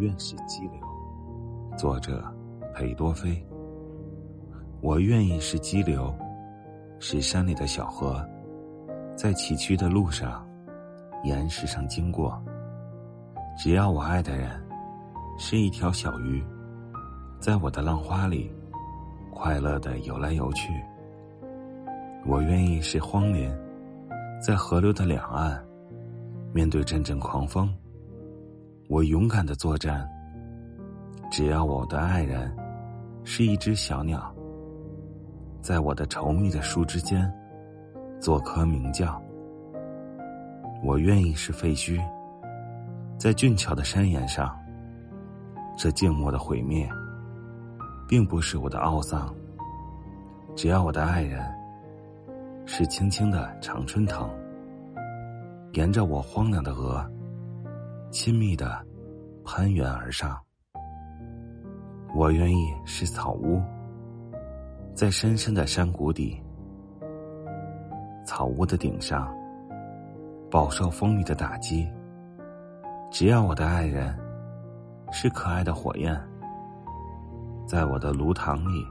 愿是激流。作者：裴多菲。我愿意是激流，是山里的小河，在崎岖的路上、岩石上经过。只要我爱的人是一条小鱼，在我的浪花里快乐的游来游去。我愿意是荒林，在河流的两岸，面对阵阵狂风。我勇敢的作战。只要我的爱人是一只小鸟，在我的稠密的树枝间做棵鸣叫。我愿意是废墟，在俊俏的山岩上。这静默的毁灭，并不是我的懊丧。只要我的爱人是青青的常春藤，沿着我荒凉的额。亲密的攀援而上，我愿意是草屋，在深深的山谷底，草屋的顶上，饱受风雨的打击。只要我的爱人是可爱的火焰，在我的炉膛里，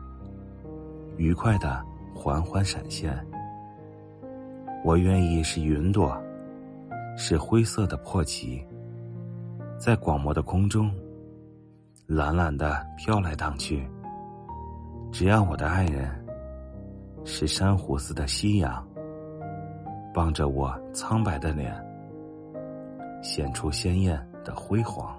愉快的缓缓闪现。我愿意是云朵，是灰色的破旗。在广漠的空中，懒懒的飘来荡去。只要我的爱人是珊瑚似的夕阳，傍着我苍白的脸，显出鲜艳的辉煌。